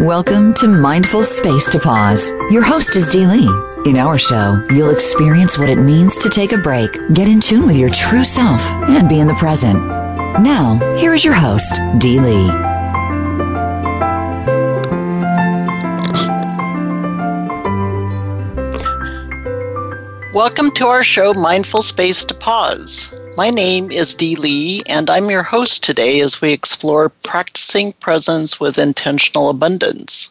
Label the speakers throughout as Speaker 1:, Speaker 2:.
Speaker 1: Welcome to Mindful Space to Pause. Your host is Dee Lee. In our show, you'll experience what it means to take a break, get in tune with your true self, and be in the present. Now, here is your host, Dee Lee.
Speaker 2: Welcome to our show, Mindful Space to Pause. My name is Dee Lee, and I'm your host today as we explore practicing presence with intentional abundance.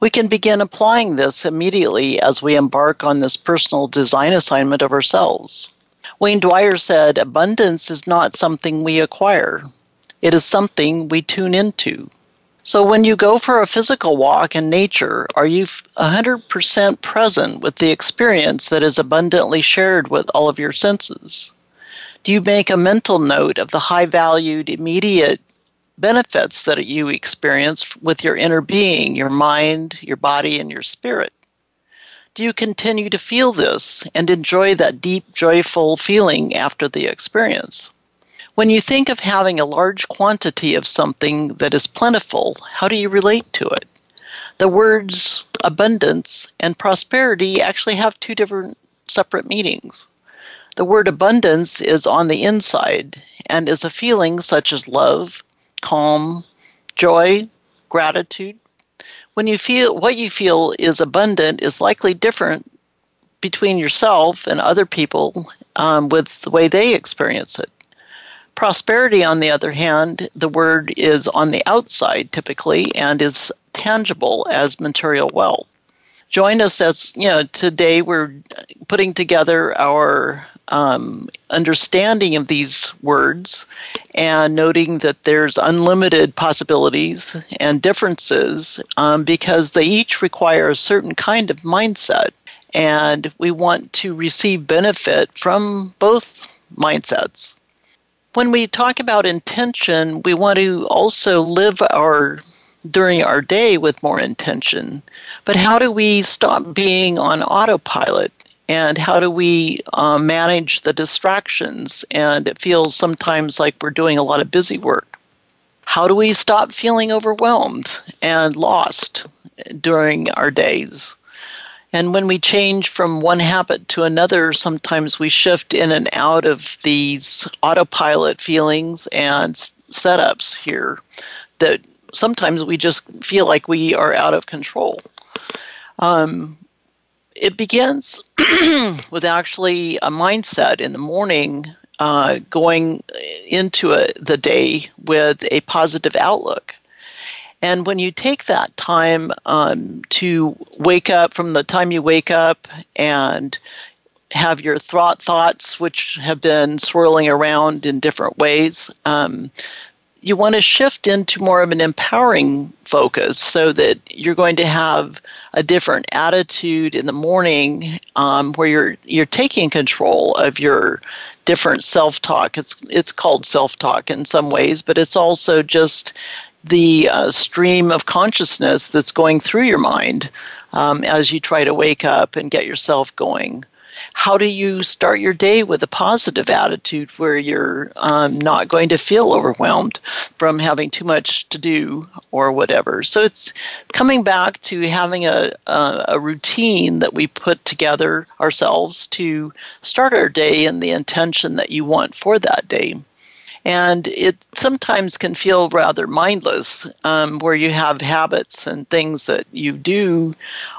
Speaker 2: We can begin applying this immediately as we embark on this personal design assignment of ourselves. Wayne Dyer said, Abundance is not something we acquire, it is something we tune into. So, when you go for a physical walk in nature, are you 100% present with the experience that is abundantly shared with all of your senses? Do you make a mental note of the high valued immediate benefits that you experience with your inner being, your mind, your body, and your spirit? Do you continue to feel this and enjoy that deep, joyful feeling after the experience? When you think of having a large quantity of something that is plentiful, how do you relate to it? The words abundance and prosperity actually have two different separate meanings. The word abundance is on the inside and is a feeling such as love, calm, joy, gratitude. When you feel what you feel is abundant is likely different between yourself and other people um, with the way they experience it. Prosperity, on the other hand, the word is on the outside typically and is tangible as material wealth. Join us as, you know, today we're putting together our um, understanding of these words and noting that there's unlimited possibilities and differences um, because they each require a certain kind of mindset. And we want to receive benefit from both mindsets. When we talk about intention, we want to also live our during our day with more intention. But how do we stop being on autopilot and how do we uh, manage the distractions? And it feels sometimes like we're doing a lot of busy work. How do we stop feeling overwhelmed and lost during our days? And when we change from one habit to another, sometimes we shift in and out of these autopilot feelings and setups here that sometimes we just feel like we are out of control. Um, it begins with actually a mindset in the morning uh, going into a, the day with a positive outlook. And when you take that time um, to wake up from the time you wake up and have your thought thoughts, which have been swirling around in different ways, um, you want to shift into more of an empowering focus so that you're going to have a different attitude in the morning um, where you're you're taking control of your different self-talk. It's it's called self-talk in some ways but it's also just the uh, stream of consciousness that's going through your mind um, as you try to wake up and get yourself going how do you start your day with a positive attitude where you're um, not going to feel overwhelmed from having too much to do or whatever? So it's coming back to having a, a, a routine that we put together ourselves to start our day and the intention that you want for that day. And it sometimes can feel rather mindless, um, where you have habits and things that you do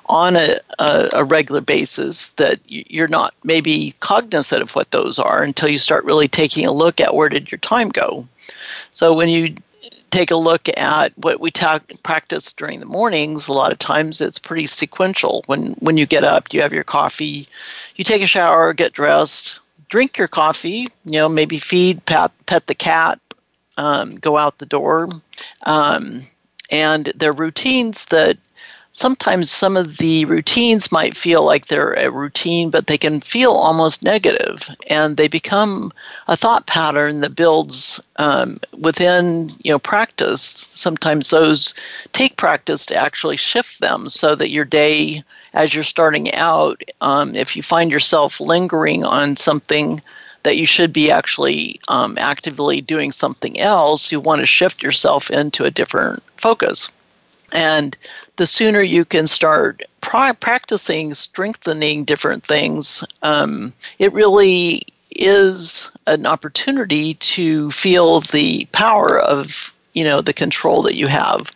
Speaker 2: on a, a, a regular basis that you're not maybe cognizant of what those are until you start really taking a look at where did your time go. So when you take a look at what we practice during the mornings, a lot of times it's pretty sequential. When when you get up, you have your coffee, you take a shower, get dressed, drink your coffee, you know, maybe feed, pet, pet the cat, um, go out the door. Um, and they're routines that sometimes some of the routines might feel like they're a routine, but they can feel almost negative, and they become a thought pattern that builds um, within you know practice. Sometimes those take practice to actually shift them so that your day as you're starting out, um, if you find yourself lingering on something that you should be actually um, actively doing something else, you want to shift yourself into a different focus. And the sooner you can start practicing strengthening different things, um, it really is an opportunity to feel the power of you know the control that you have.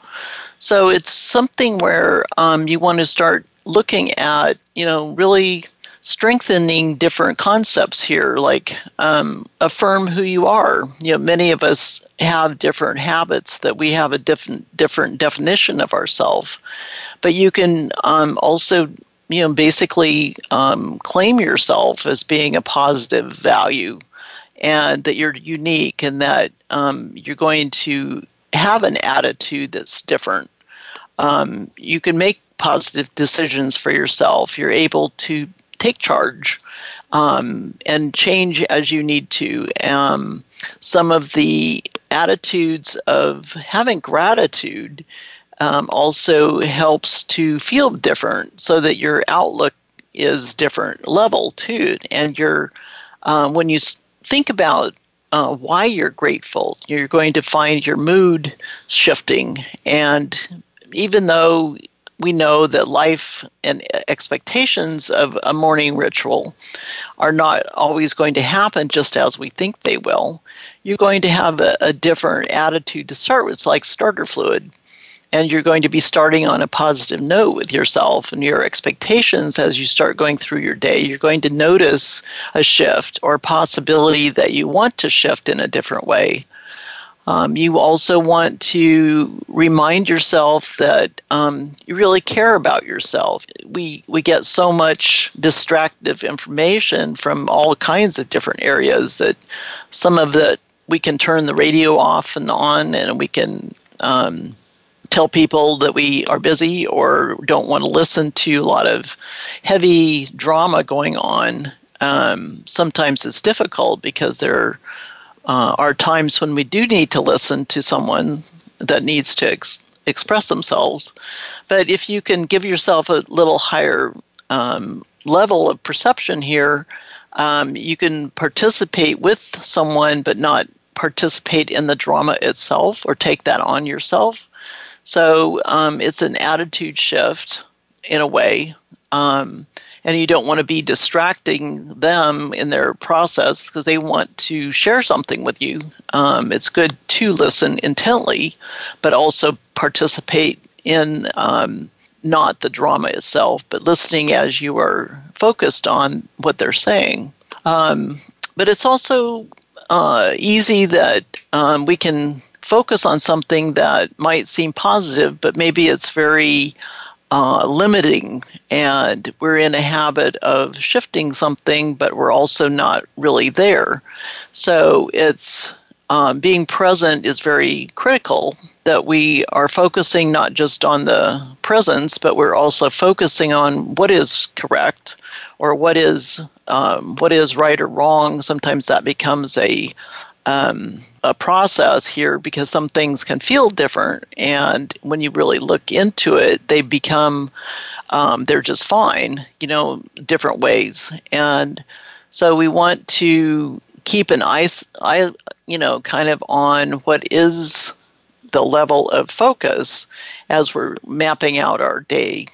Speaker 2: So it's something where um, you want to start looking at you know really strengthening different concepts here, like um, affirm who you are. You know, many of us have different habits that we have a different different definition of ourselves, but you can um, also you know basically um, claim yourself as being a positive value and that you're unique and that um, you're going to have an attitude that's different um, you can make positive decisions for yourself you're able to take charge um, and change as you need to. Um, some of the attitudes of having gratitude um, also helps to feel different so that your outlook is different level too. And you're, um, when you think about uh, why you're grateful, you're going to find your mood shifting. And even though we know that life and expectations of a morning ritual are not always going to happen just as we think they will. You're going to have a, a different attitude to start with. It's like starter fluid. And you're going to be starting on a positive note with yourself and your expectations as you start going through your day. You're going to notice a shift or possibility that you want to shift in a different way. Um, you also want to remind yourself that um, you really care about yourself. We we get so much distractive information from all kinds of different areas that some of it we can turn the radio off and on, and we can um, tell people that we are busy or don't want to listen to a lot of heavy drama going on. Um, sometimes it's difficult because there are uh, are times when we do need to listen to someone that needs to ex- express themselves. But if you can give yourself a little higher um, level of perception here, um, you can participate with someone but not participate in the drama itself or take that on yourself. So um, it's an attitude shift in a way. Um, and you don't want to be distracting them in their process because they want to share something with you. Um, it's good to listen intently, but also participate in um, not the drama itself, but listening as you are focused on what they're saying. Um, but it's also uh, easy that um, we can focus on something that might seem positive, but maybe it's very uh, limiting, and we're in a habit of shifting something, but we're also not really there. So it's um, being present is very critical that we are focusing not just on the presence, but we're also focusing on what is correct or what is um, what is right or wrong. Sometimes that becomes a um, a process here because some things can feel different, and when you really look into it, they become um, they're just fine, you know, different ways, and so we want to keep an eye, you know, kind of on what is the level of focus as we're mapping out our day.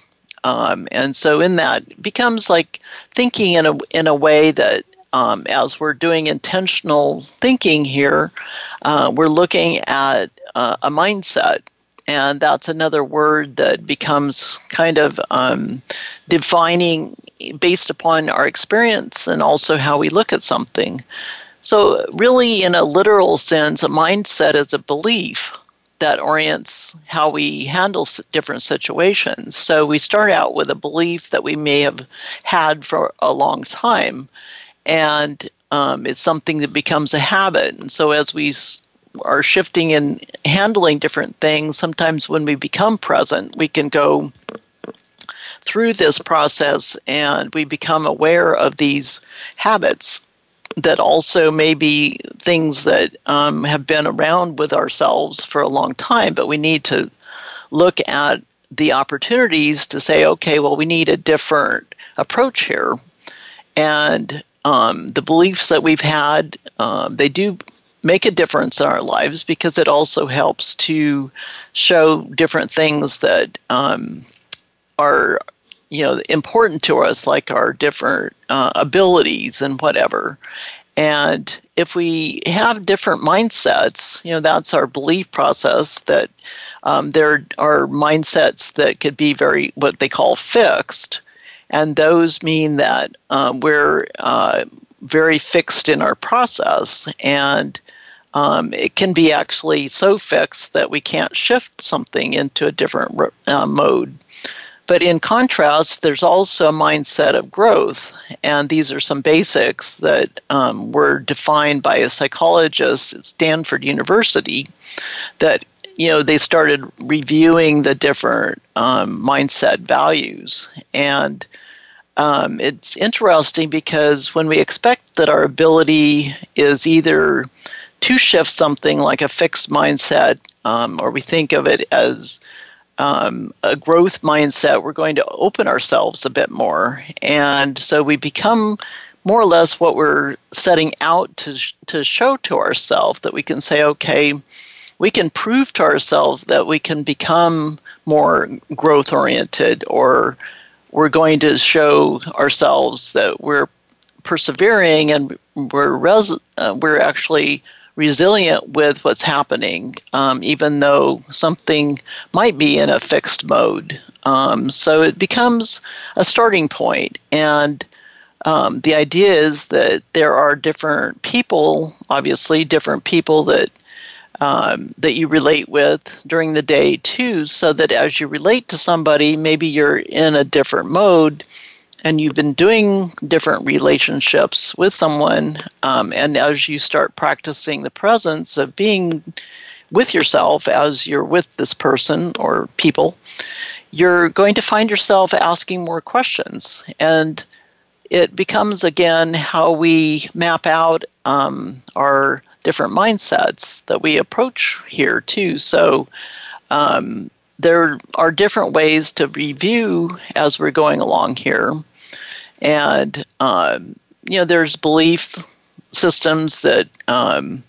Speaker 2: Um, and so in that becomes like thinking in a in a way that um, as we're doing intentional thinking here, uh, we're looking at uh, a mindset. And that's another word that becomes kind of um, defining based upon our experience and also how we look at something. So, really, in a literal sense, a mindset is a belief that orients how we handle different situations. So, we start out with a belief that we may have had for a long time and um, it's something that becomes a habit. And so as we are shifting and handling different things, sometimes when we become present, we can go through this process and we become aware of these habits that also may be things that um, have been around with ourselves for a long time, but we need to look at the opportunities to say, okay, well, we need a different approach here. And um, the beliefs that we've had, um, they do make a difference in our lives because it also helps to show different things that um, are you know important to us like our different uh, abilities and whatever. And if we have different mindsets you know that's our belief process that um, there are mindsets that could be very what they call fixed and those mean that um, we're uh, very fixed in our process and um, it can be actually so fixed that we can't shift something into a different uh, mode. But in contrast, there's also a mindset of growth. And these are some basics that um, were defined by a psychologist at Stanford University that you know they started reviewing the different um, mindset values and um, it's interesting because when we expect that our ability is either to shift something like a fixed mindset, um, or we think of it as um, a growth mindset, we're going to open ourselves a bit more. And so we become more or less what we're setting out to, to show to ourselves that we can say, okay, we can prove to ourselves that we can become more growth oriented or we're going to show ourselves that we're persevering and we're res- uh, we're actually resilient with what's happening, um, even though something might be in a fixed mode. Um, so it becomes a starting point, and um, the idea is that there are different people, obviously, different people that um, that you relate with during the day too, so that as you relate to somebody, maybe you're in a different mode and you've been doing different relationships with someone, um, and as you start practicing the presence of being with yourself as you're with this person or people, you're going to find yourself asking more questions. And it becomes again how we map out um, our different mindsets that we approach here, too. So, um, there are different ways to review as we're going along here. And um, you know there's belief systems that um,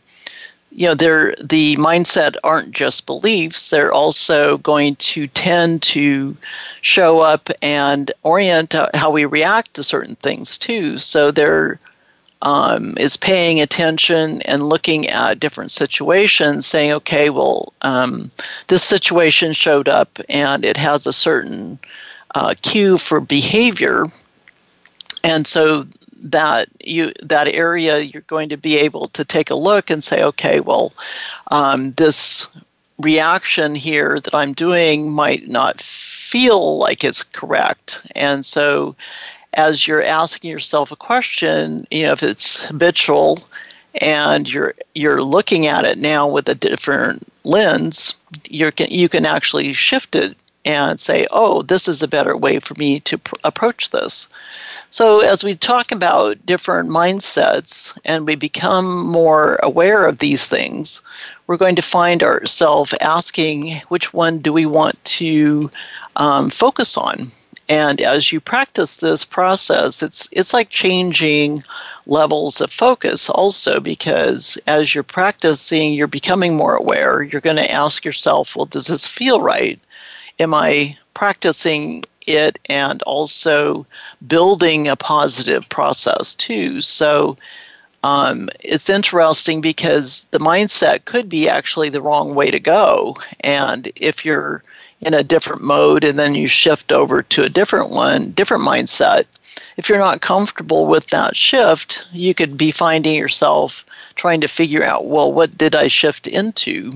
Speaker 2: you know they're the mindset aren't just beliefs. They're also going to tend to show up and orient how we react to certain things too. So there um, is paying attention and looking at different situations saying okay well um, this situation showed up and it has a certain uh, cue for behavior. And so that you that area you're going to be able to take a look and say okay well um, this reaction here that i'm doing might not feel like it's correct. And so as you're asking yourself a question you know if it's habitual and you're you're looking at it now with a different lens you can you can actually shift it and say, oh, this is a better way for me to pr- approach this. So, as we talk about different mindsets and we become more aware of these things, we're going to find ourselves asking which one do we want to um, focus on. And as you practice this process, it's it's like changing levels of focus also because as you're practicing, you're becoming more aware. You're going to ask yourself, well, does this feel right? am I practicing it and also building a positive process too? So um, it's interesting because the mindset could be actually the wrong way to go. And if you're in a different mode and then you shift over to a different one, different mindset, if you're not comfortable with that shift, you could be finding yourself trying to figure out, well, what did I shift into?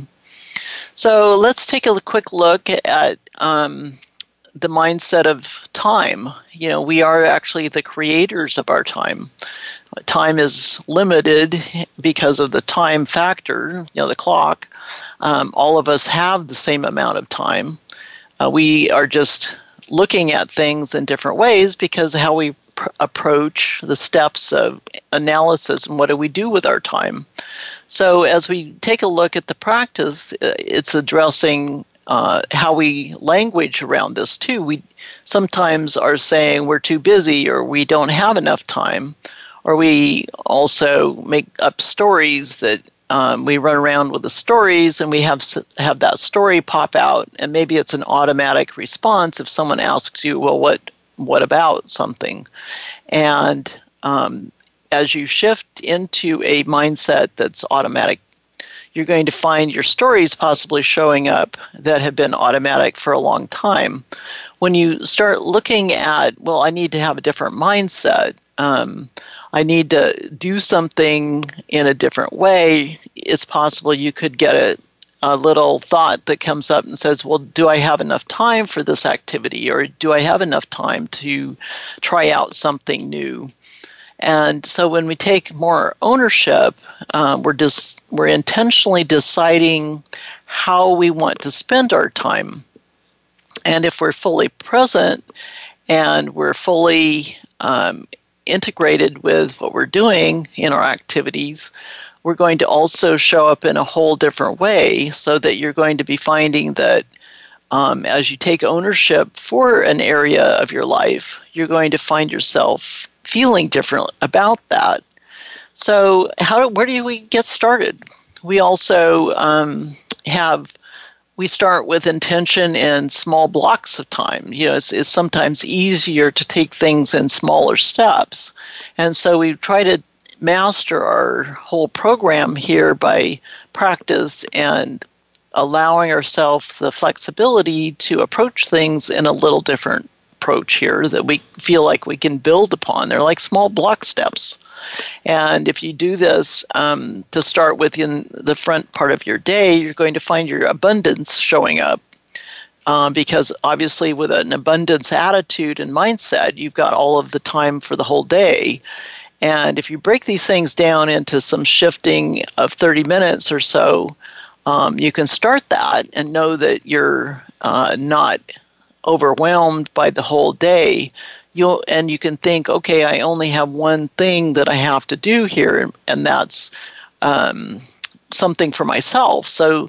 Speaker 2: So let's take a quick look at um, the mindset of time. You know, we are actually the creators of our time. Time is limited because of the time factor, you know, the clock. Um, all of us have the same amount of time. Uh, we are just looking at things in different ways because how we pr- approach the steps of analysis and what do we do with our time. So, as we take a look at the practice, uh, it's addressing uh, how we language around this too. We sometimes are saying we're too busy or we don't have enough time, or we also make up stories that um, we run around with the stories and we have have that story pop out and maybe it's an automatic response if someone asks you well what what about something and um, as you shift into a mindset that's automatic you're going to find your stories possibly showing up that have been automatic for a long time when you start looking at well i need to have a different mindset um, I need to do something in a different way, it's possible you could get a, a little thought that comes up and says, Well, do I have enough time for this activity? Or do I have enough time to try out something new? And so when we take more ownership, um, we're just we're intentionally deciding how we want to spend our time. And if we're fully present and we're fully um, integrated with what we're doing in our activities, we're going to also show up in a whole different way so that you're going to be finding that um, as you take ownership for an area of your life, you're going to find yourself feeling different about that. So, how where do we get started? We also um, have we start with intention and small blocks of time. You know, it's, it's sometimes easier to take things in smaller steps. And so we try to master our whole program here by practice and allowing ourselves the flexibility to approach things in a little different approach here that we feel like we can build upon. They're like small block steps. And if you do this um, to start with in the front part of your day, you're going to find your abundance showing up. Um, because obviously, with an abundance attitude and mindset, you've got all of the time for the whole day. And if you break these things down into some shifting of 30 minutes or so, um, you can start that and know that you're uh, not overwhelmed by the whole day you'll and you can think okay i only have one thing that i have to do here and that's um, something for myself. So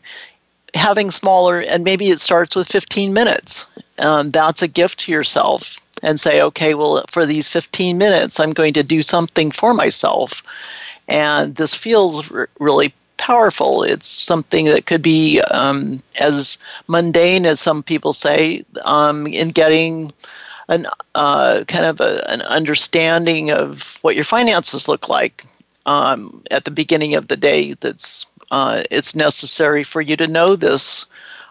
Speaker 2: having smaller and maybe it starts with 15 minutes um, that's a gift to yourself and say okay well for these 15 minutes i'm going to do something for myself. And this feels r- really powerful. It's something that could be um, as mundane as some people say um, in getting an uh, kind of a, an understanding of what your finances look like um, at the beginning of the day. That's uh, it's necessary for you to know this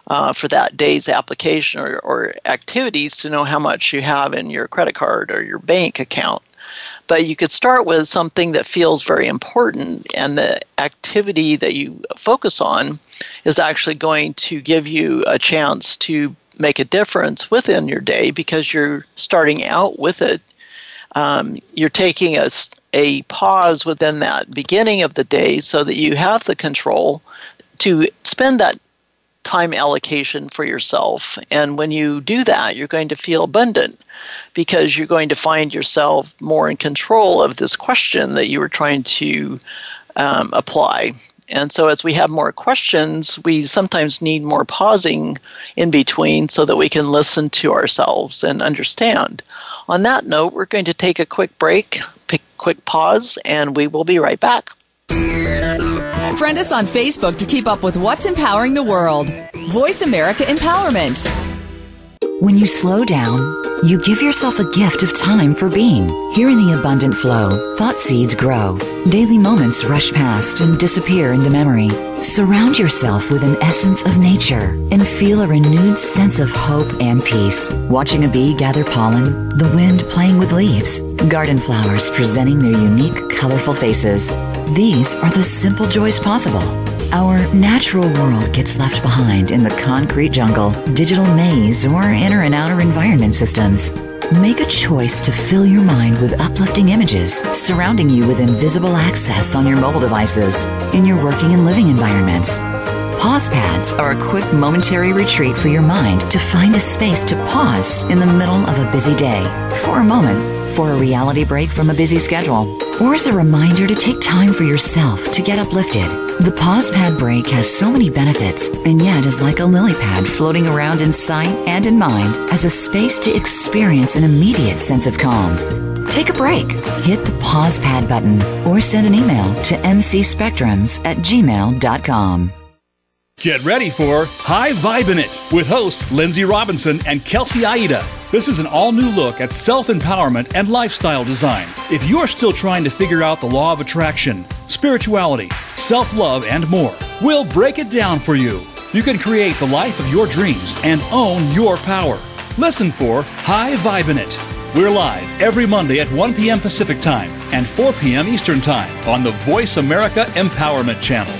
Speaker 2: uh, for that day's application or, or activities to know how much you have in your credit card or your bank account. But you could start with something that feels very important, and the activity that you focus on is actually going to give you a chance to make a difference within your day because you're starting out with it. Um, you're taking a, a pause within that beginning of the day so that you have the control to spend that time allocation for yourself. And when you do that, you're going to feel abundant because you're going to find yourself more in control of this question that you were trying to um, apply. And so, as we have more questions, we sometimes need more pausing in between so that we can listen to ourselves and understand. On that note, we're going to take a quick break, quick pause, and we will be right back.
Speaker 3: Friend us on Facebook to keep up with what's empowering the world. Voice America Empowerment.
Speaker 1: When you slow down, you give yourself a gift of time for being. Here in the abundant flow, thought seeds grow. Daily moments rush past and disappear into memory. Surround yourself with an essence of nature and feel a renewed sense of hope and peace. Watching a bee gather pollen, the wind playing with leaves, garden flowers presenting their unique, colorful faces. These are the simple joys possible. Our natural world gets left behind in the concrete jungle, digital maze, or inner and outer environment systems. Make a choice to fill your mind with uplifting images surrounding you with invisible access on your mobile devices, in your working and living environments. Pause pads are a quick momentary retreat for your mind to find a space to pause in the middle of a busy day for a moment for a reality break from a busy schedule, or as a reminder to take time for yourself to get uplifted. The pause pad break has so many benefits, and yet is like a lily pad floating around in sight and in mind as a space to experience an immediate sense of calm. take a break, hit the pause pad button, or send an email to mcspectrums at gmail.com.
Speaker 4: Get ready for High Vibe in It with host Lindsay Robinson and Kelsey Aida. This is an all new look at self empowerment and lifestyle design. If you're still trying to figure out the law of attraction, spirituality, self love, and more, we'll break it down for you. You can create the life of your dreams and own your power. Listen for High Vibe in It. We're live every Monday at 1 p.m. Pacific Time and 4 p.m. Eastern Time on the Voice America Empowerment Channel.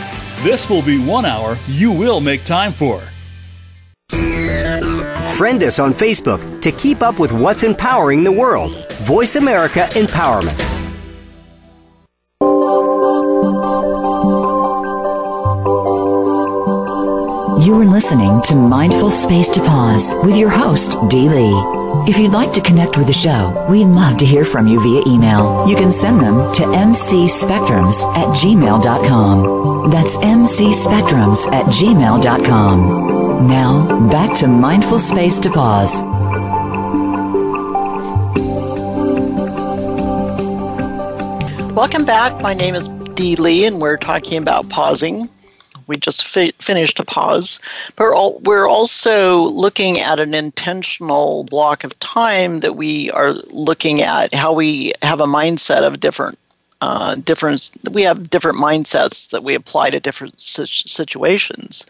Speaker 4: This will be one hour you will make time for.
Speaker 5: Friend us on Facebook to keep up with what's empowering the world. Voice America Empowerment.
Speaker 1: You are listening to Mindful Space to Pause with your host, Dee Lee. If you'd like to connect with the show, we'd love to hear from you via email. You can send them to mcspectrums at gmail.com. That's mcspectrums at gmail.com. Now, back to Mindful Space to Pause.
Speaker 2: Welcome back. My name is Dee Lee, and we're talking about pausing we just fi- finished a pause, but all, we're also looking at an intentional block of time that we are looking at how we have a mindset of different uh, different we have different mindsets that we apply to different situations.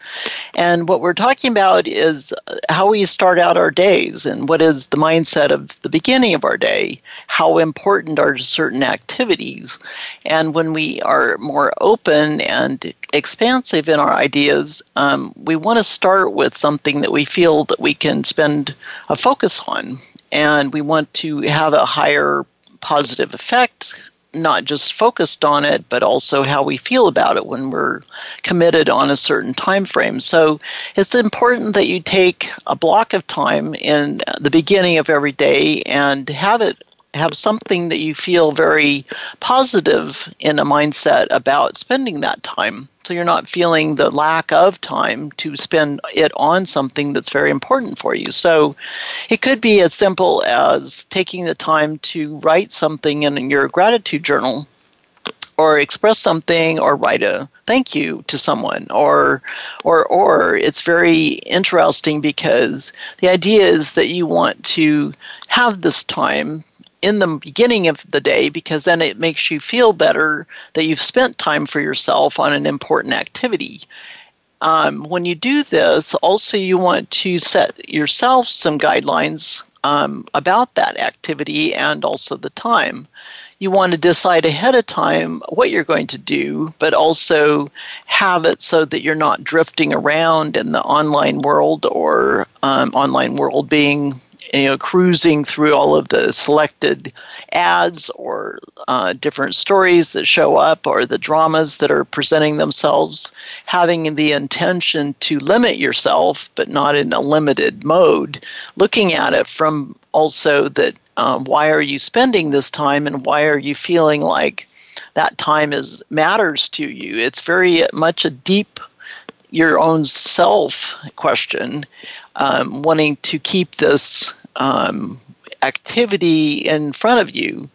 Speaker 2: And what we're talking about is how we start out our days and what is the mindset of the beginning of our day how important are certain activities. And when we are more open and expansive in our ideas um, we want to start with something that we feel that we can spend a focus on. And we want to have a higher positive effect not just focused on it but also how we feel about it when we're committed on a certain time frame. So it's important that you take a block of time in the beginning of every day and have it have something that you feel very positive in a mindset about spending that time. So you're not feeling the lack of time to spend it on something that's very important for you. So it could be as simple as taking the time to write something in your gratitude journal or express something or write a thank you to someone or or or it's very interesting because the idea is that you want to have this time in the beginning of the day because then it makes you feel better that you've spent time for yourself on an important activity. Um, when you do this, also you want to set yourself some guidelines um, about that activity and also the time. You want to decide ahead of time what you're going to do, but also have it so that you're not drifting around in the online world or um, online world being you know cruising through all of the selected ads or uh, different stories that show up or the dramas that are presenting themselves having the intention to limit yourself but not in a limited mode looking at it from also that um, why are you spending this time and why are you feeling like that time is matters to you? It's very much a deep your own self question um, wanting to keep this um, activity in front of you.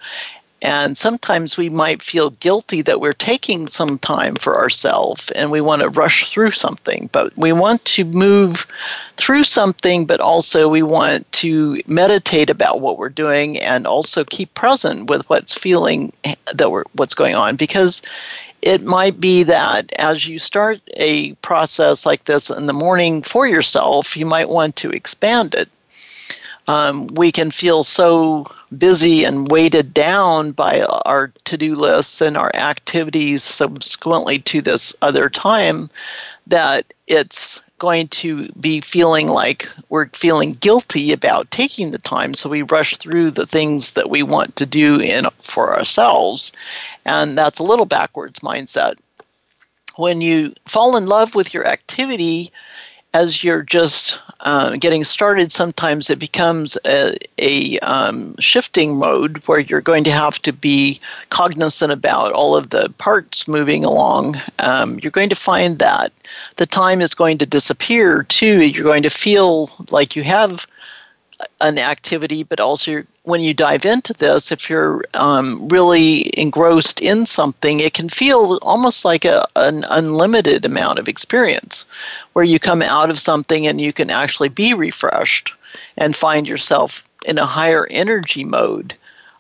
Speaker 2: And sometimes we might feel guilty that we're taking some time for ourselves and we want to rush through something. But we want to move through something, but also we want to meditate about what we're doing and also keep present with what's feeling that we're what's going on. Because it might be that as you start a process like this in the morning for yourself, you might want to expand it um, we can feel so busy and weighted down by our to do lists and our activities subsequently to this other time that it's going to be feeling like we're feeling guilty about taking the time. So we rush through the things that we want to do in for ourselves. And that's a little backwards mindset. When you fall in love with your activity as you're just uh, getting started, sometimes it becomes a, a um, shifting mode where you're going to have to be cognizant about all of the parts moving along. Um, you're going to find that the time is going to disappear too. You're going to feel like you have an activity, but also when you dive into this, if you're um, really engrossed in something, it can feel almost like a, an unlimited amount of experience where you come out of something and you can actually be refreshed and find yourself in a higher energy mode.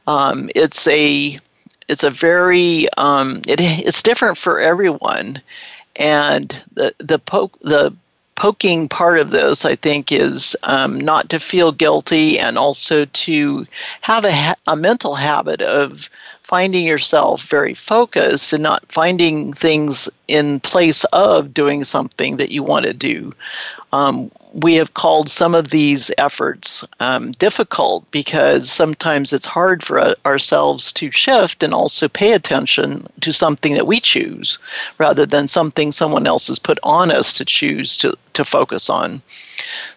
Speaker 2: Um, it's a it's a very um, it, it's different for everyone, and the the poke the poking part of this, I think, is um, not to feel guilty and also to have a, ha- a mental habit of finding yourself very focused and not finding things in place of doing something that you want to do. Um, we have called some of these efforts um, difficult because sometimes it's hard for uh, ourselves to shift and also pay attention to something that we choose rather than something someone else has put on us to choose to, to focus on.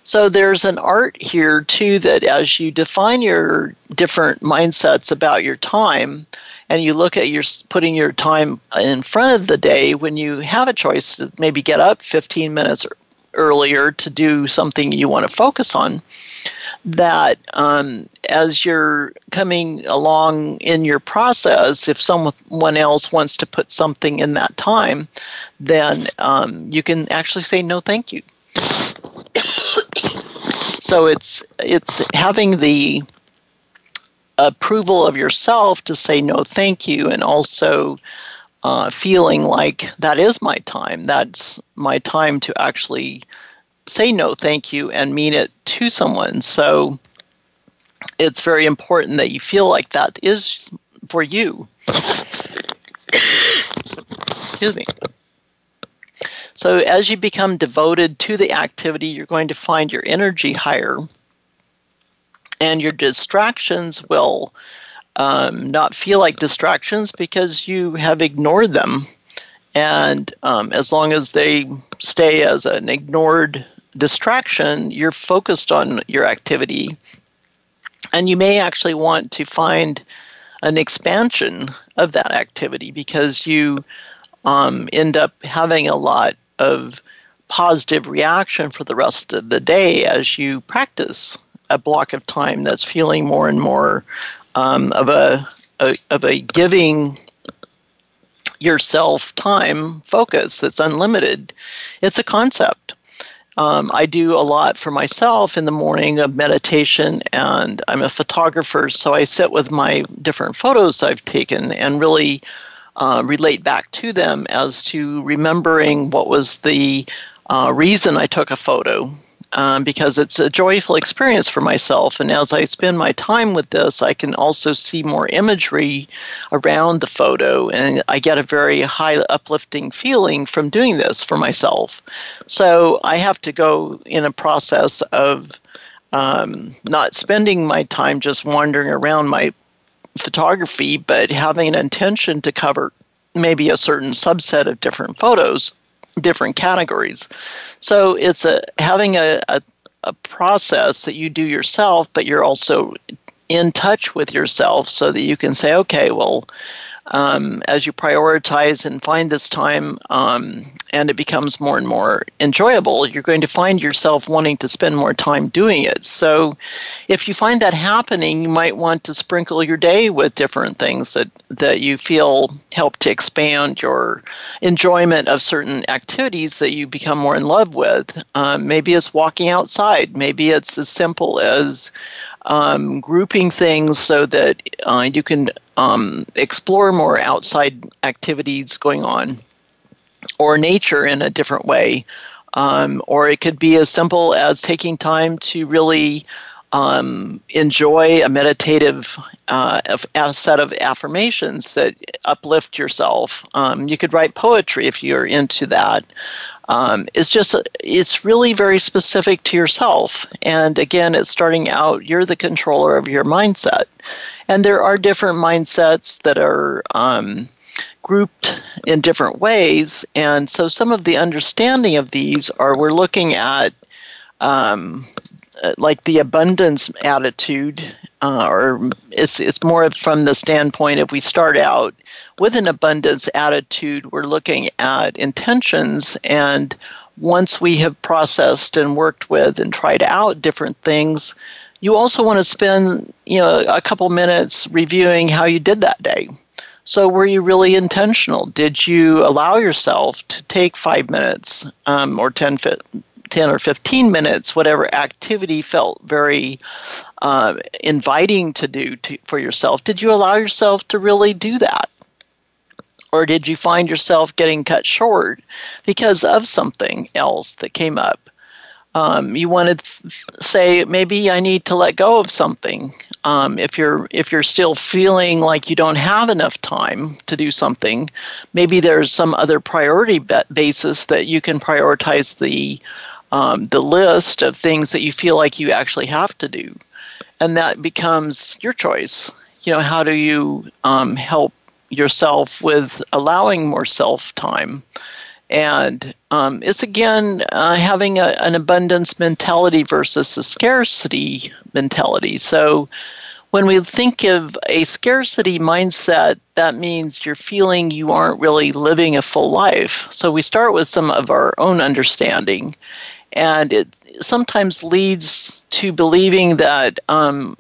Speaker 2: So there's an art here too that as you define your different mindsets about your time, and you look at your putting your time in front of the day when you have a choice to maybe get up 15 minutes earlier to do something you want to focus on that um, as you're coming along in your process if someone else wants to put something in that time then um, you can actually say no thank you. So it's it's having the approval of yourself to say no thank you and also uh, feeling like that is my time. That's my time to actually say no thank you and mean it to someone. So it's very important that you feel like that is for you. Excuse me. So as you become devoted to the activity you're going to find your energy higher and your distractions will um, not feel like distractions because you have ignored them. And um, as long as they stay as an ignored distraction, you're focused on your activity. And you may actually want to find an expansion of that activity because you um, end up having a lot of positive reaction for the rest of the day as you practice a block of time that's feeling more and more um, of a, a of a giving yourself time focus that's unlimited. It's a concept. Um, I do a lot for myself in the morning of meditation, and I'm a photographer, so I sit with my different photos I've taken and really uh, relate back to them as to remembering what was the uh, reason I took a photo um, because it's a joyful experience for myself. And as I spend my time with this, I can also see more imagery around the photo, and I get a very high uplifting feeling from doing this for myself. So I have to go in a process of um, not spending my time just wandering around my photography, but having an intention to cover maybe a certain subset of different photos different categories. So it's a having a, a, a process that you do yourself, but you're also in touch with yourself so that you can say, okay, well, um, as you prioritize and find this time um, and it becomes more and more enjoyable, you're going to find yourself wanting to spend more time doing it. So, if you find that happening, you might want to sprinkle your day with different things that, that you feel help to expand your enjoyment of certain activities that you become more in love with. Um, maybe it's walking outside, maybe it's as simple as um, grouping things so that uh, you can um, explore more outside activities going on or nature in a different way. Um, or it could be as simple as taking time to really um, enjoy a meditative uh, a set of affirmations that uplift yourself. Um, you could write poetry if you're into that. Um, it's just it's really very specific to yourself and again it's starting out you're the controller of your mindset and there are different mindsets that are um, grouped in different ways and so some of the understanding of these are we're looking at um, like the abundance attitude uh, or it's it's more from the standpoint if we start out with an abundance attitude, we're looking at intentions. And once we have processed and worked with and tried out different things, you also want to spend you know a couple minutes reviewing how you did that day. So were you really intentional? Did you allow yourself to take five minutes um, or 10, 10 or 15 minutes whatever activity felt very uh, inviting to do to, for yourself did you allow yourself to really do that or did you find yourself getting cut short because of something else that came up um, you want to say maybe I need to let go of something. Um, if you're if you're still feeling like you don't have enough time to do something, maybe there's some other priority basis that you can prioritize the um, the list of things that you feel like you actually have to do, and that becomes your choice. You know, how do you um, help yourself with allowing more self time? And um, it's again uh, having a, an abundance mentality versus a scarcity mentality. So when we think of a scarcity mindset, that means you're feeling you aren't really living a full life. So we start with some of our own understanding. And it sometimes leads to believing that um,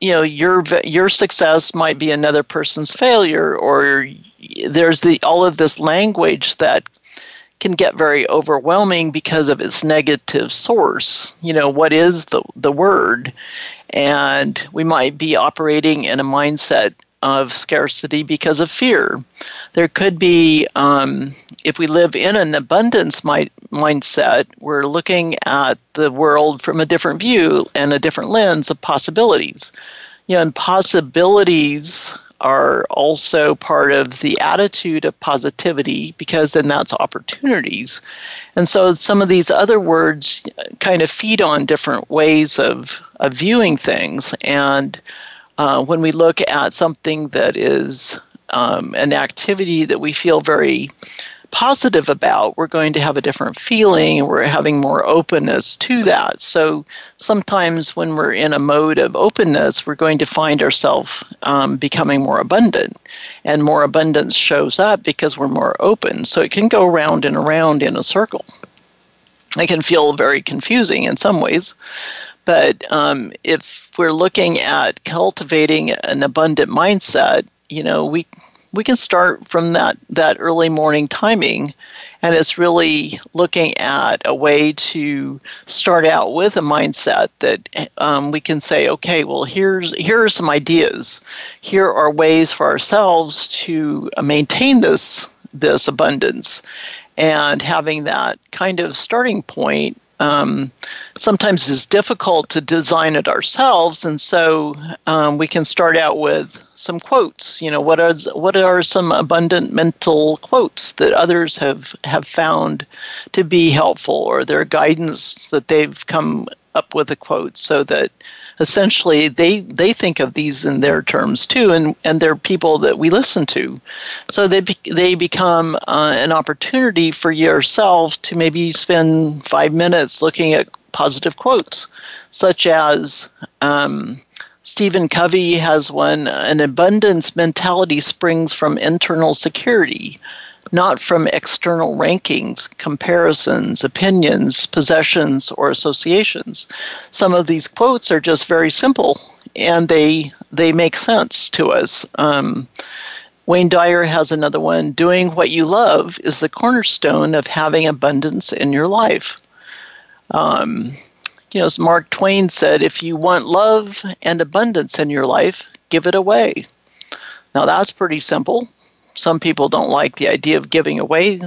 Speaker 2: you know your your success might be another person's failure or there's the all of this language that can get very overwhelming because of its negative source. You know what is the the word? And we might be operating in a mindset of scarcity because of fear there could be um, if we live in an abundance mi- mindset we're looking at the world from a different view and a different lens of possibilities you know and possibilities are also part of the attitude of positivity because then that's opportunities. And so some of these other words kind of feed on different ways of, of viewing things. And uh, when we look at something that is um, an activity that we feel very positive about, we're going to have a different feeling and we're having more openness to that. So sometimes when we're in a mode of openness, we're going to find ourselves um, becoming more abundant. And more abundance shows up because we're more open. So it can go round and around in a circle. It can feel very confusing in some ways. But um, if we're looking at cultivating an abundant mindset, you know, we we can start from that that early morning timing. And it's really looking at a way to start out with a mindset that um, we can say okay well here's here are some ideas. Here are ways for ourselves to maintain this this abundance. And having that kind of starting point um, sometimes is difficult to design it ourselves, and so um, we can start out with some quotes. You know, what are what are some abundant mental quotes that others have have found to be helpful, or their guidance that they've come up with a quote, so that essentially they they think of these in their terms too, and and they're people that we listen to, so they they become uh, an opportunity for yourself to maybe spend five minutes looking at positive quotes, such as. Um, Stephen Covey has one an abundance mentality springs from internal security not from external rankings, comparisons, opinions, possessions, or associations. Some of these quotes are just very simple and they they make sense to us. Um, Wayne Dyer has another one doing what you love is the cornerstone of having abundance in your life. Um, you know, as Mark Twain said, if you want love and abundance in your life, give it away. Now, that's pretty simple some people don't like the idea of giving away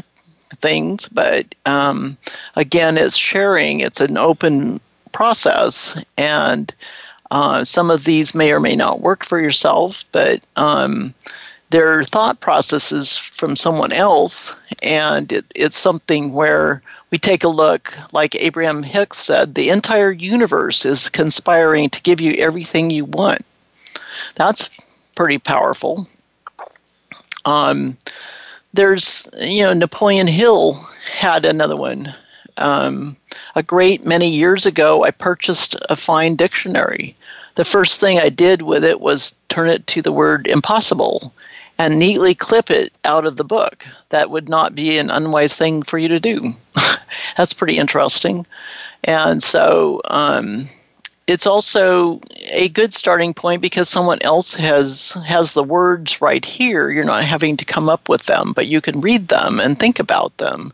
Speaker 2: things, but um, again, it's sharing. It's an open process, and uh, some of these may or may not work for yourself, but um, they're thought processes from someone else, and it, it's something where we take a look, like Abraham Hicks said, the entire universe is conspiring to give you everything you want. That's pretty powerful. Um, there's, you know, Napoleon Hill had another one. Um, a great many years ago, I purchased a fine dictionary. The first thing I did with it was turn it to the word impossible and neatly clip it out of the book. That would not be an unwise thing for you to do. That's pretty interesting. And so, um, it's also a good starting point because someone else has has the words right here. You're not having to come up with them, but you can read them and think about them.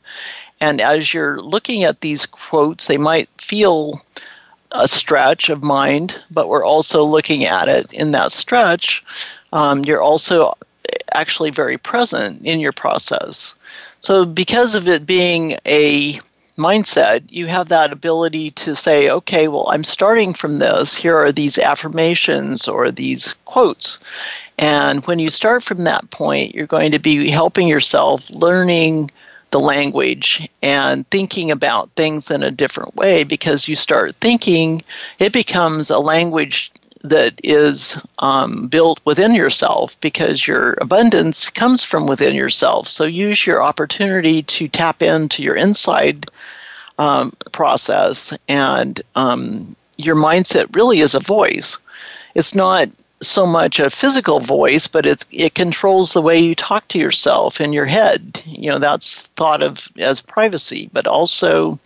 Speaker 2: And as you're looking at these quotes, they might feel a stretch of mind, but we're also looking at it in that stretch. Um, you're also actually very present in your process. So, because of it being a mindset, you have that ability to say, okay, well, I'm starting from this. Here are these affirmations or these quotes. And when you start from that point, you're going to be helping yourself learning the language and thinking about things in a different way because you start thinking, it becomes a language that is um, built within yourself because your abundance comes from within yourself. So use your opportunity to tap into your inside um, process, and um, your mindset really is a voice. It's not so much a physical voice, but it's it controls the way you talk to yourself in your head. You know, that's thought of as privacy, but also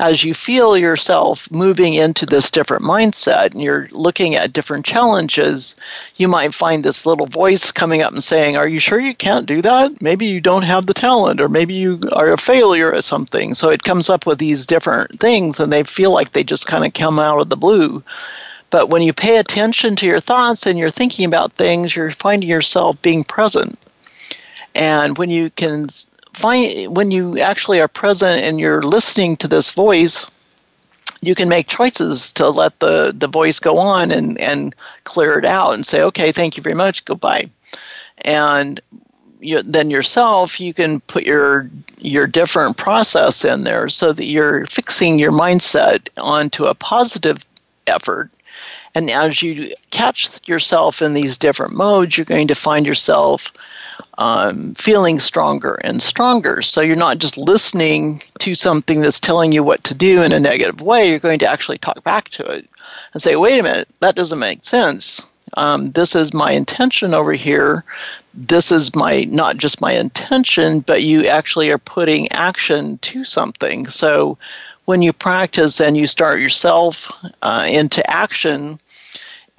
Speaker 2: as you feel yourself moving into this different mindset and you're looking at different challenges, you might find this little voice coming up and saying, Are you sure you can't do that? Maybe you don't have the talent, or maybe you are a failure at something. So it comes up with these different things and they feel like they just kind of come out of the blue. But when you pay attention to your thoughts and you're thinking about things, you're finding yourself being present. And when you can find, when you actually are present and you're listening to this voice, you can make choices to let the, the voice go on and, and clear it out and say, okay, thank you very much, goodbye. And you, then yourself, you can put your your different process in there so that you're fixing your mindset onto a positive effort and as you catch yourself in these different modes, you're going to find yourself um, feeling stronger and stronger. So you're not just listening to something that's telling you what to do in a negative way. You're going to actually talk back to it and say, wait a minute, that doesn't make sense. Um, this is my intention over here. This is my not just my intention, but you actually are putting action to something. So when you practice and you start yourself uh, into action,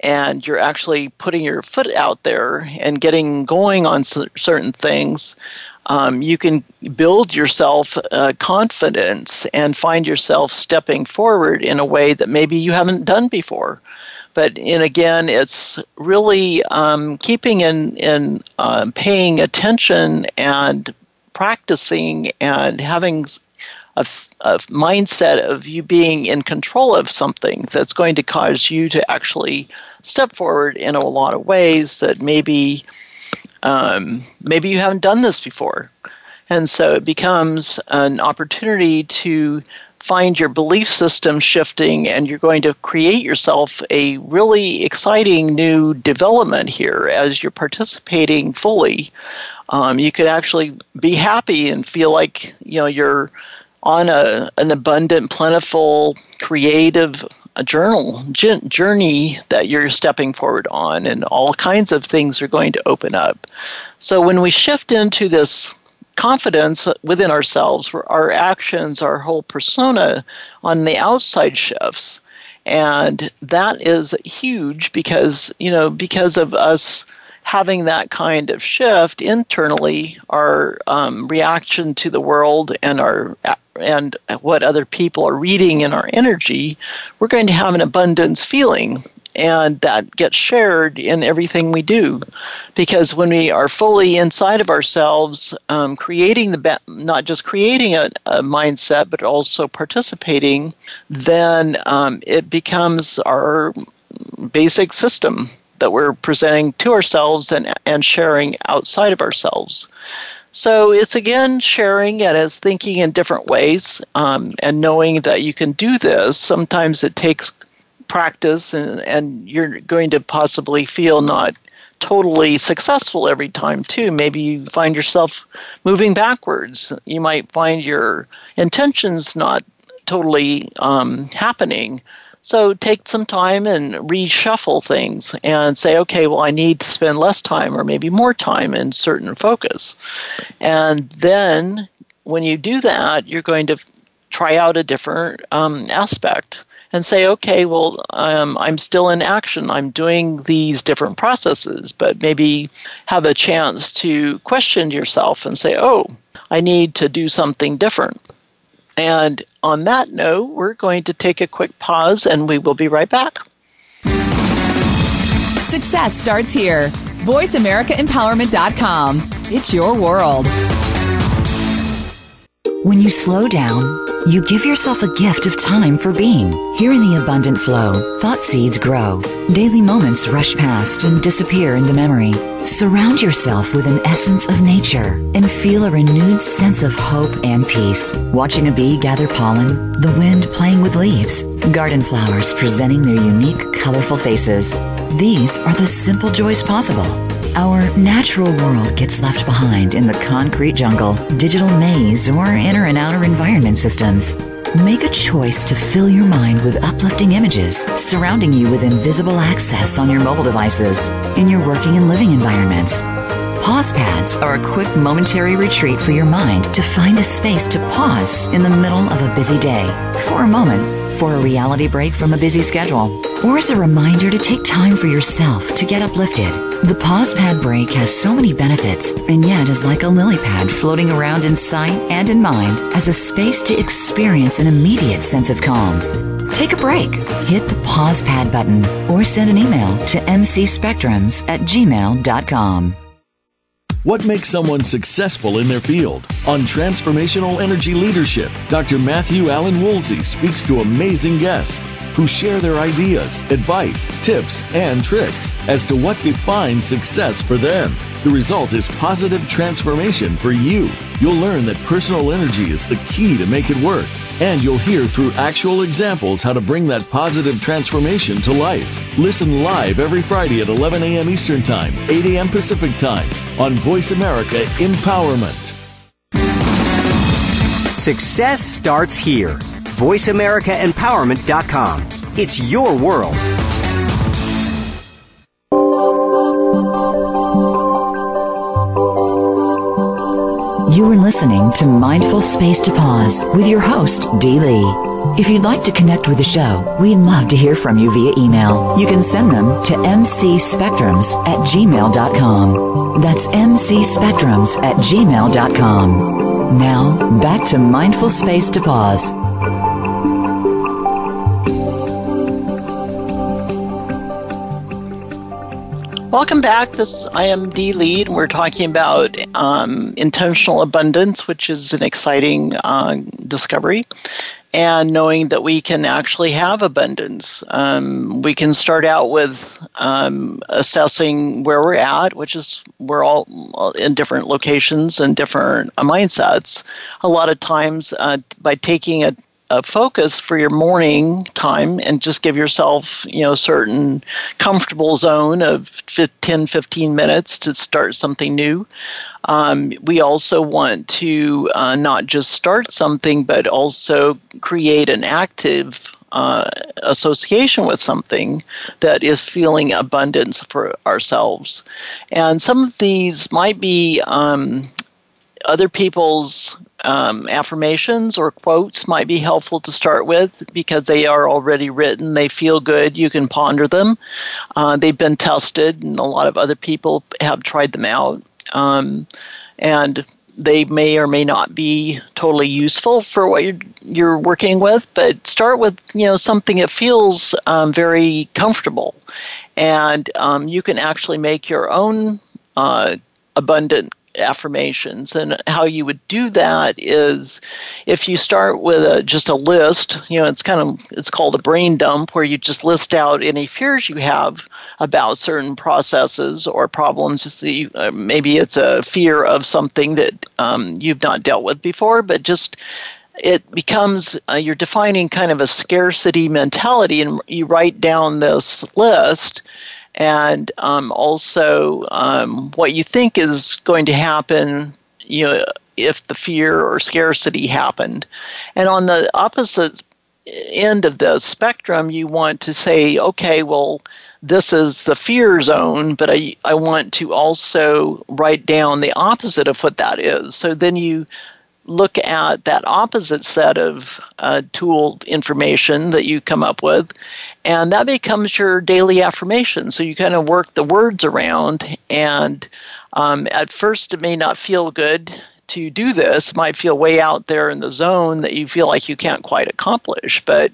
Speaker 2: and you're actually putting your foot out there and getting going on certain things, um, you can build yourself uh, confidence and find yourself stepping forward in a way that maybe you haven't done before. But and again, it's really um, keeping in in uh, paying attention and practicing and having a, a mindset of you being in control of something that's going to cause you to actually step forward in a lot of ways that maybe um, maybe you haven't done this before. And so it becomes an opportunity to find your belief system shifting, and you're going to create yourself a really exciting new development here as you're participating fully. Um, you could actually be happy and feel like you know you're on a, an abundant, plentiful, creative a journal journey that you're stepping forward on, and all kinds of things are going to open up. So when we shift into this confidence within ourselves, our actions, our whole persona on the outside shifts, and that is huge because you know because of us having that kind of shift internally, our um, reaction to the world and our and what other people are reading in our energy, we're going to have an abundance feeling. And that gets shared in everything we do. Because when we are fully inside of ourselves, um, creating the, not just creating a, a, mindset, but also participating, then um, it becomes our basic system that we're presenting to ourselves and, and sharing outside of ourselves. So it's again sharing it as thinking in different ways um, and knowing that you can do this. Sometimes it takes practice and, and you're going to possibly feel not totally successful every time too maybe you find yourself moving backwards you might find your intentions not totally um, happening so take some time and reshuffle things and say, okay, well, I need to spend less time or maybe more time in certain focus. And then when you do that, you're going to try out a different um, aspect. and say, okay, well, um, I'm still in action. I'm doing these different processes, but maybe have a chance to question yourself and say, oh, I need to do something different. And on that note, we're going to take a quick pause and we will be right back.
Speaker 3: Success starts here. VoiceAmericaEmpowerment.com. It's your world.
Speaker 1: When you slow down, you give yourself a gift of time for being. Here in the abundant flow, thought seeds grow. Daily moments rush past and disappear into memory. Surround yourself with an essence of nature and feel a renewed sense of hope and peace. Watching a bee gather pollen, the wind playing with leaves, garden flowers presenting their unique, colorful faces. These are the simple joys possible. Our natural world gets left behind in the concrete jungle, digital maze, or inner and outer environment systems. Make a choice to fill your mind with uplifting images, surrounding you with invisible access on your mobile devices, in your working and living environments. Pause pads are a quick momentary retreat for your mind to find a space to pause in the middle of a busy day for a moment for a reality break from a busy schedule, or as a reminder to take time for yourself to get uplifted. The pause pad break has so many benefits and yet is like a lily pad floating around in sight and in mind as a space to experience an immediate sense of calm. Take a break, hit the pause pad button, or send an email to mcspectrums at gmail.com.
Speaker 6: What makes someone successful in their field? On Transformational Energy Leadership, Dr. Matthew Allen Woolsey speaks to amazing guests who share their ideas, advice, tips, and tricks as to what defines success for them. The result is positive transformation for you. You'll learn that personal energy is the key to make it work, and you'll hear through actual examples how to bring that positive transformation to life. Listen live every Friday at 11 a.m. Eastern Time, 8 a.m. Pacific Time on Voice America Empowerment.
Speaker 5: Success starts here. VoiceAmericaEmpowerment.com. It's your world.
Speaker 1: You are listening to Mindful Space to Pause with your host, Dee Lee. If you'd like to connect with the show, we'd love to hear from you via email. You can send them to mcspectrums at gmail.com. That's mcspectrums at gmail.com. Now, back to Mindful Space to Pause.
Speaker 2: Welcome back. This I am Dee Lee, and we're talking about um, intentional abundance, which is an exciting uh, discovery, and knowing that we can actually have abundance. Um, we can start out with um, assessing where we're at, which is we're all in different locations and different mindsets. A lot of times, uh, by taking a a focus for your morning time and just give yourself you know a certain comfortable zone of 10 15 minutes to start something new. Um, we also want to uh, not just start something but also create an active uh, association with something that is feeling abundance for ourselves. And some of these might be um, other people's um, affirmations or quotes might be helpful to start with because they are already written. They feel good. You can ponder them. Uh, they've been tested, and a lot of other people have tried them out. Um, and they may or may not be totally useful for what you're you're working with, but start with you know something that feels um, very comfortable, and um, you can actually make your own uh, abundant affirmations. And how you would do that is if you start with a, just a list you know it's kind of it's called a brain dump where you just list out any fears you have about certain processes or problems. Uh, maybe it's a fear of something that um, you've not dealt with before but just it becomes uh, you're defining kind of a scarcity mentality and you write down this list and um, also um, what you think is going to happen, you know, if the fear or scarcity happened. And on the opposite end of the spectrum, you want to say, okay, well, this is the fear zone, but I, I want to also write down the opposite of what that is. So then you look at that opposite set of uh, tool information that you come up with, and that becomes your daily affirmation. So you kind of work the words around, and um, at first it may not feel good to do this might feel way out there in the zone that you feel like you can't quite accomplish. But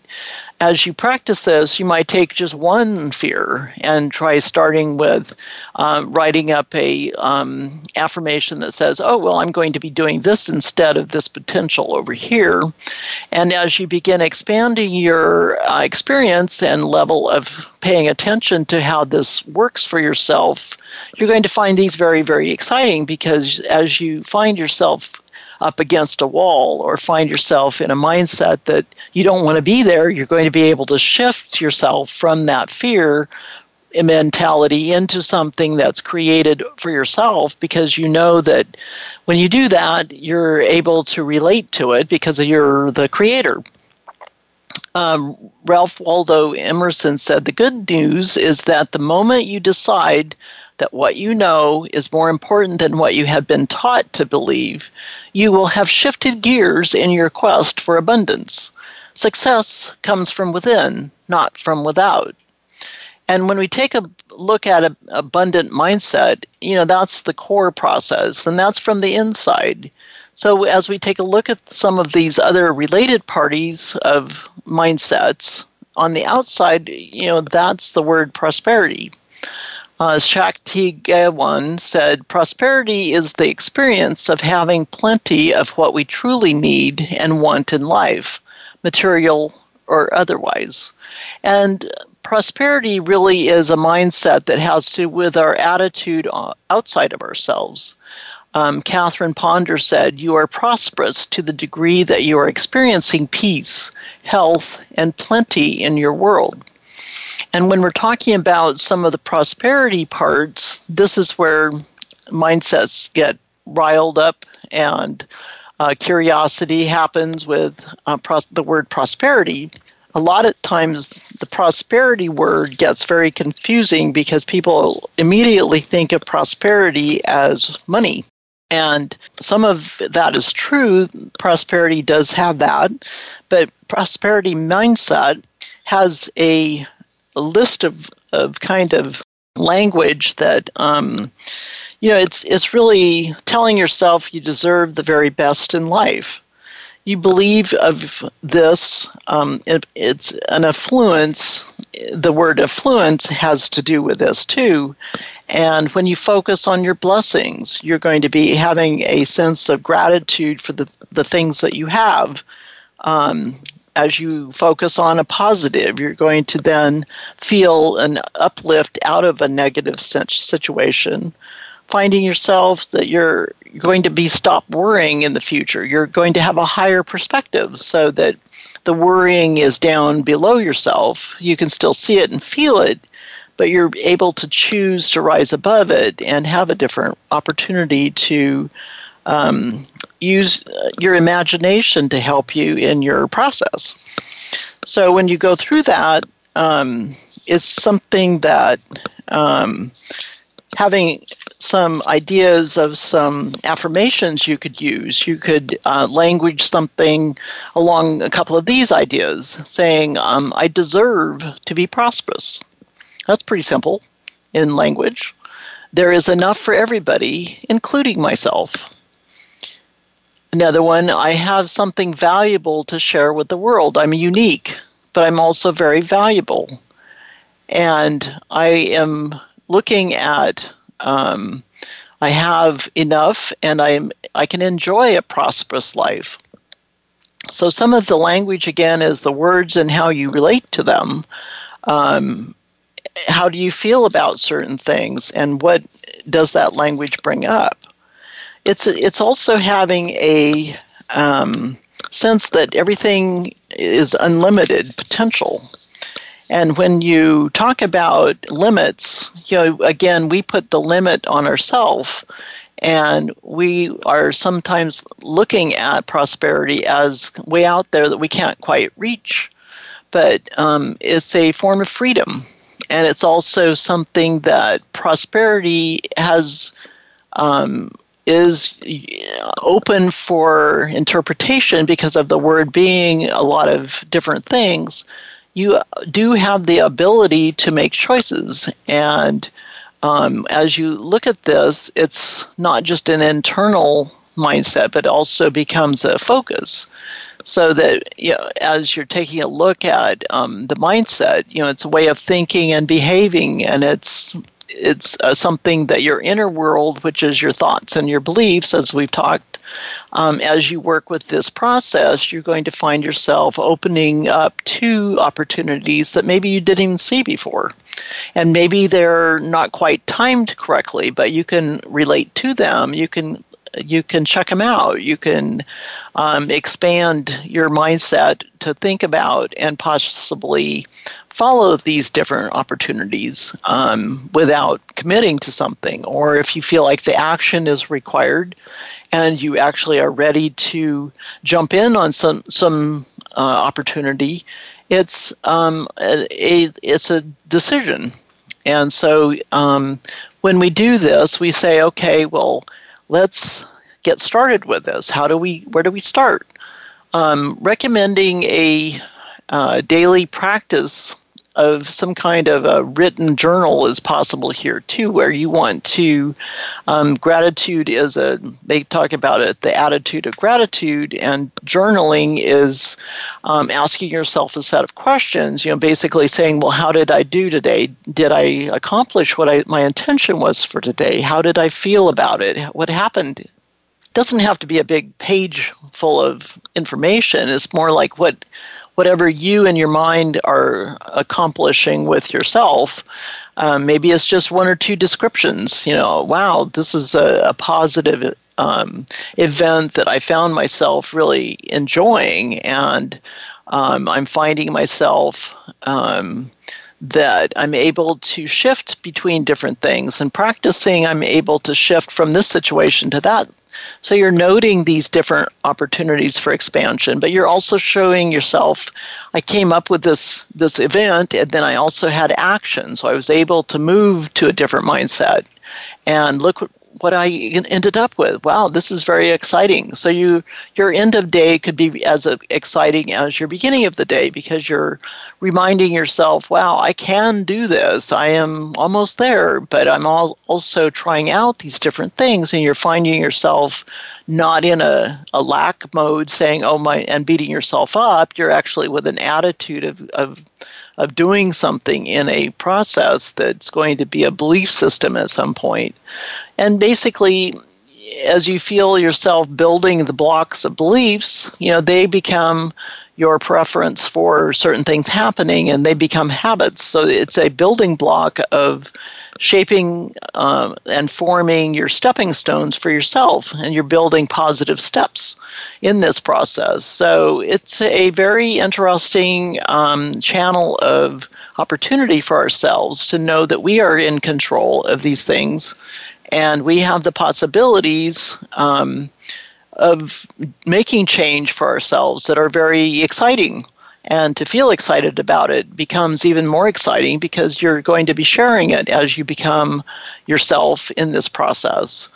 Speaker 2: as you practice this, you might take just one fear and try starting with um, writing up a um, affirmation that says, "Oh, well, I'm going to be doing this instead of this potential over here." And as you begin expanding your uh, experience and level of paying attention to how this works for yourself, you're going to find these very, very exciting because as you find yourself up against a wall or find yourself in a mindset that you don't want to be there, you're going to be able to shift yourself from that fear mentality into something that's created for yourself because you know that when you do that, you're able to relate to it because you're the creator. Um, Ralph Waldo Emerson said the good news is that the moment you decide that what you know is more important than what you have been taught to believe, you will have shifted gears in your quest for abundance. Success comes from within, not from without. And when we take a look at an abundant mindset, you know, that's the core process, and that's from the inside. So as we take a look at some of these other related parties of mindsets, on the outside, you know, that's the word prosperity. Uh, Shakti Gawain said, Prosperity is the experience of having plenty of what we truly need and want in life, material or otherwise. And prosperity really is a mindset that has to do with our attitude outside of ourselves. Um, Catherine Ponder said, You are prosperous to the degree that you are experiencing peace, health, and plenty in your world. And when we're talking about some of the prosperity parts, this is where mindsets get riled up and uh, curiosity happens with uh, pros- the word prosperity. A lot of times, the prosperity word gets very confusing because people immediately think of prosperity as money. And some of that is true. Prosperity does have that. But prosperity mindset has a a list of, of kind of language that um, you know it's it's really telling yourself you deserve the very best in life. You believe of this um, it, it's an affluence the word affluence has to do with this too. And when you focus on your blessings you're going to be having a sense of gratitude for the, the things that you have. Um, as you focus on a positive, you're going to then feel an uplift out of a negative situation, finding yourself that you're going to be stop worrying in the future. You're going to have a higher perspective so that the worrying is down below yourself. You can still see it and feel it, but you're able to choose to rise above it and have a different opportunity to um, use uh, your imagination to help you in your process. So when you go through that, um, it's something that um, having some ideas of some affirmations you could use. You could uh, language something along a couple of these ideas, saying, um, I deserve to be prosperous. That's pretty simple in language. There is enough for everybody, including myself. Another one, I have something valuable to share with the world. I'm unique, but I'm also very valuable. And I am looking at um, I have enough and I'm I can enjoy a prosperous life. So some of the language again is the words and how you relate to them. Um, how do you feel about certain things and what does that language bring up? It's it's also having a um, sense that everything is unlimited potential. And when you talk about limits, you know, again, we put the limit on ourselves, and we are sometimes looking at prosperity as way out there that we can't quite reach. But um, it's a form of freedom, and it's also something that prosperity has um, is open for interpretation because of the word being a lot of different things, you do have the ability to make choices. And um, as you look at this, it's not just an internal mindset, but also becomes a focus. So that you know, as you're taking a look at um, the mindset, you know, it's a way of thinking and behaving, and it's it's uh, something that your inner world, which is your thoughts and your beliefs, as we've talked, um, as you work with this process, you're going to find yourself opening up to opportunities that maybe you didn't even see before. And maybe they're not quite timed correctly, but you can relate to them. You can you can check them out. You can um, expand your mindset to think about and possibly follow these different opportunities um, without committing to something, or if you feel like the action is required and you actually are ready to jump in on some some uh, opportunity, it's um, a, it's a decision. And so um, when we do this, we say, okay, well, let's get started with this. How do we? Where do we start? Um, recommending a uh, daily practice of some kind of a written journal is possible here too, where you want to. Um, gratitude is a, they talk about it, the attitude of gratitude, and journaling is um, asking yourself a set of questions, you know, basically saying, well, how did I do today? Did I accomplish what I, my intention was for today? How did I feel about it? What happened? Doesn't have to be a big page full of information. It's more like what whatever you and your mind are accomplishing with yourself. Um, maybe it's just one or two descriptions. You know, wow, this is a, a positive um, event that I found myself really enjoying, and um, I'm finding myself um, that I'm able to shift between different things and practicing I'm able to shift from this situation to that. So you're noting these different opportunities for expansion, but you're also showing yourself I came up with this this event and then I also had action. So I was able to move to a different mindset. And look what I ended up with. Wow, this is very exciting. So you your end of day could be as exciting as your beginning of the day because you're reminding yourself, wow, I can do this. I am almost there, but I'm also trying out these different things and you're finding yourself not in a, a lack mode saying, oh my and beating yourself up. You're actually with an attitude of, of of doing something in a process that's going to be a belief system at some point. And basically, as you feel yourself building the blocks of beliefs, you know, they become your preference for certain things happening and they become habits. So it's a building block of shaping uh, and forming your stepping stones for yourself, and you're building positive steps in this process. So it's a very interesting um, channel of opportunity for ourselves to know that we are in control of these things and we have the possibilities. Um, of making change for ourselves that are very exciting and to feel excited about it becomes even more exciting because you're going to be sharing it as you become yourself in this process.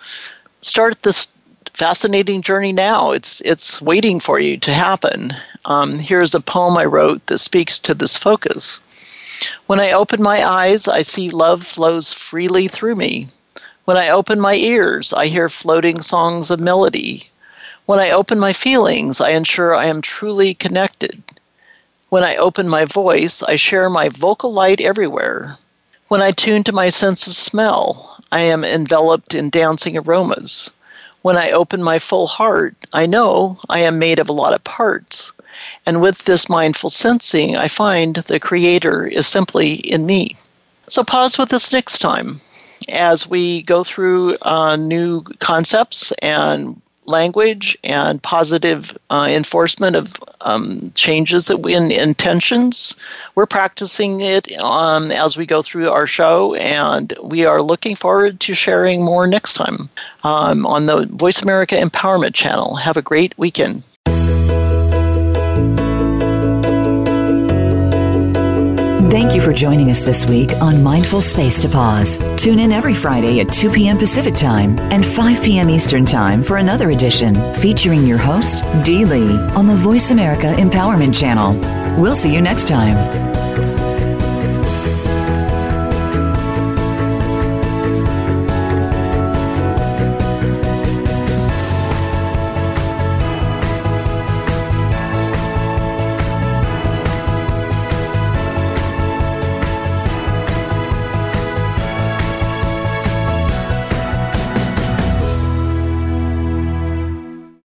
Speaker 2: Start this fascinating journey now. It's it's waiting for you to happen. Um, here's a poem I wrote that speaks to this focus. When I open my eyes, I see love flows freely through me. When I open my ears, I hear floating songs of melody. When I open my feelings, I ensure I am truly connected. When I open my voice, I share my vocal light everywhere. When I tune to my sense of smell, I am enveloped in dancing aromas. When I open my full heart, I know I am made of a lot of parts. And with this mindful sensing, I find the Creator is simply in me. So pause with this next time as we go through uh, new concepts and language and positive uh, enforcement of um, changes that we in intentions. We're practicing it um, as we go through our show, and we are looking forward to sharing more next time um, on the Voice America Empowerment Channel. Have a great weekend.
Speaker 1: Thank you for joining us this week on Mindful Space to Pause. Tune in every Friday at 2 p.m. Pacific Time and 5 p.m. Eastern Time for another edition featuring your host, Dee Lee, on the Voice America Empowerment Channel. We'll see you next time.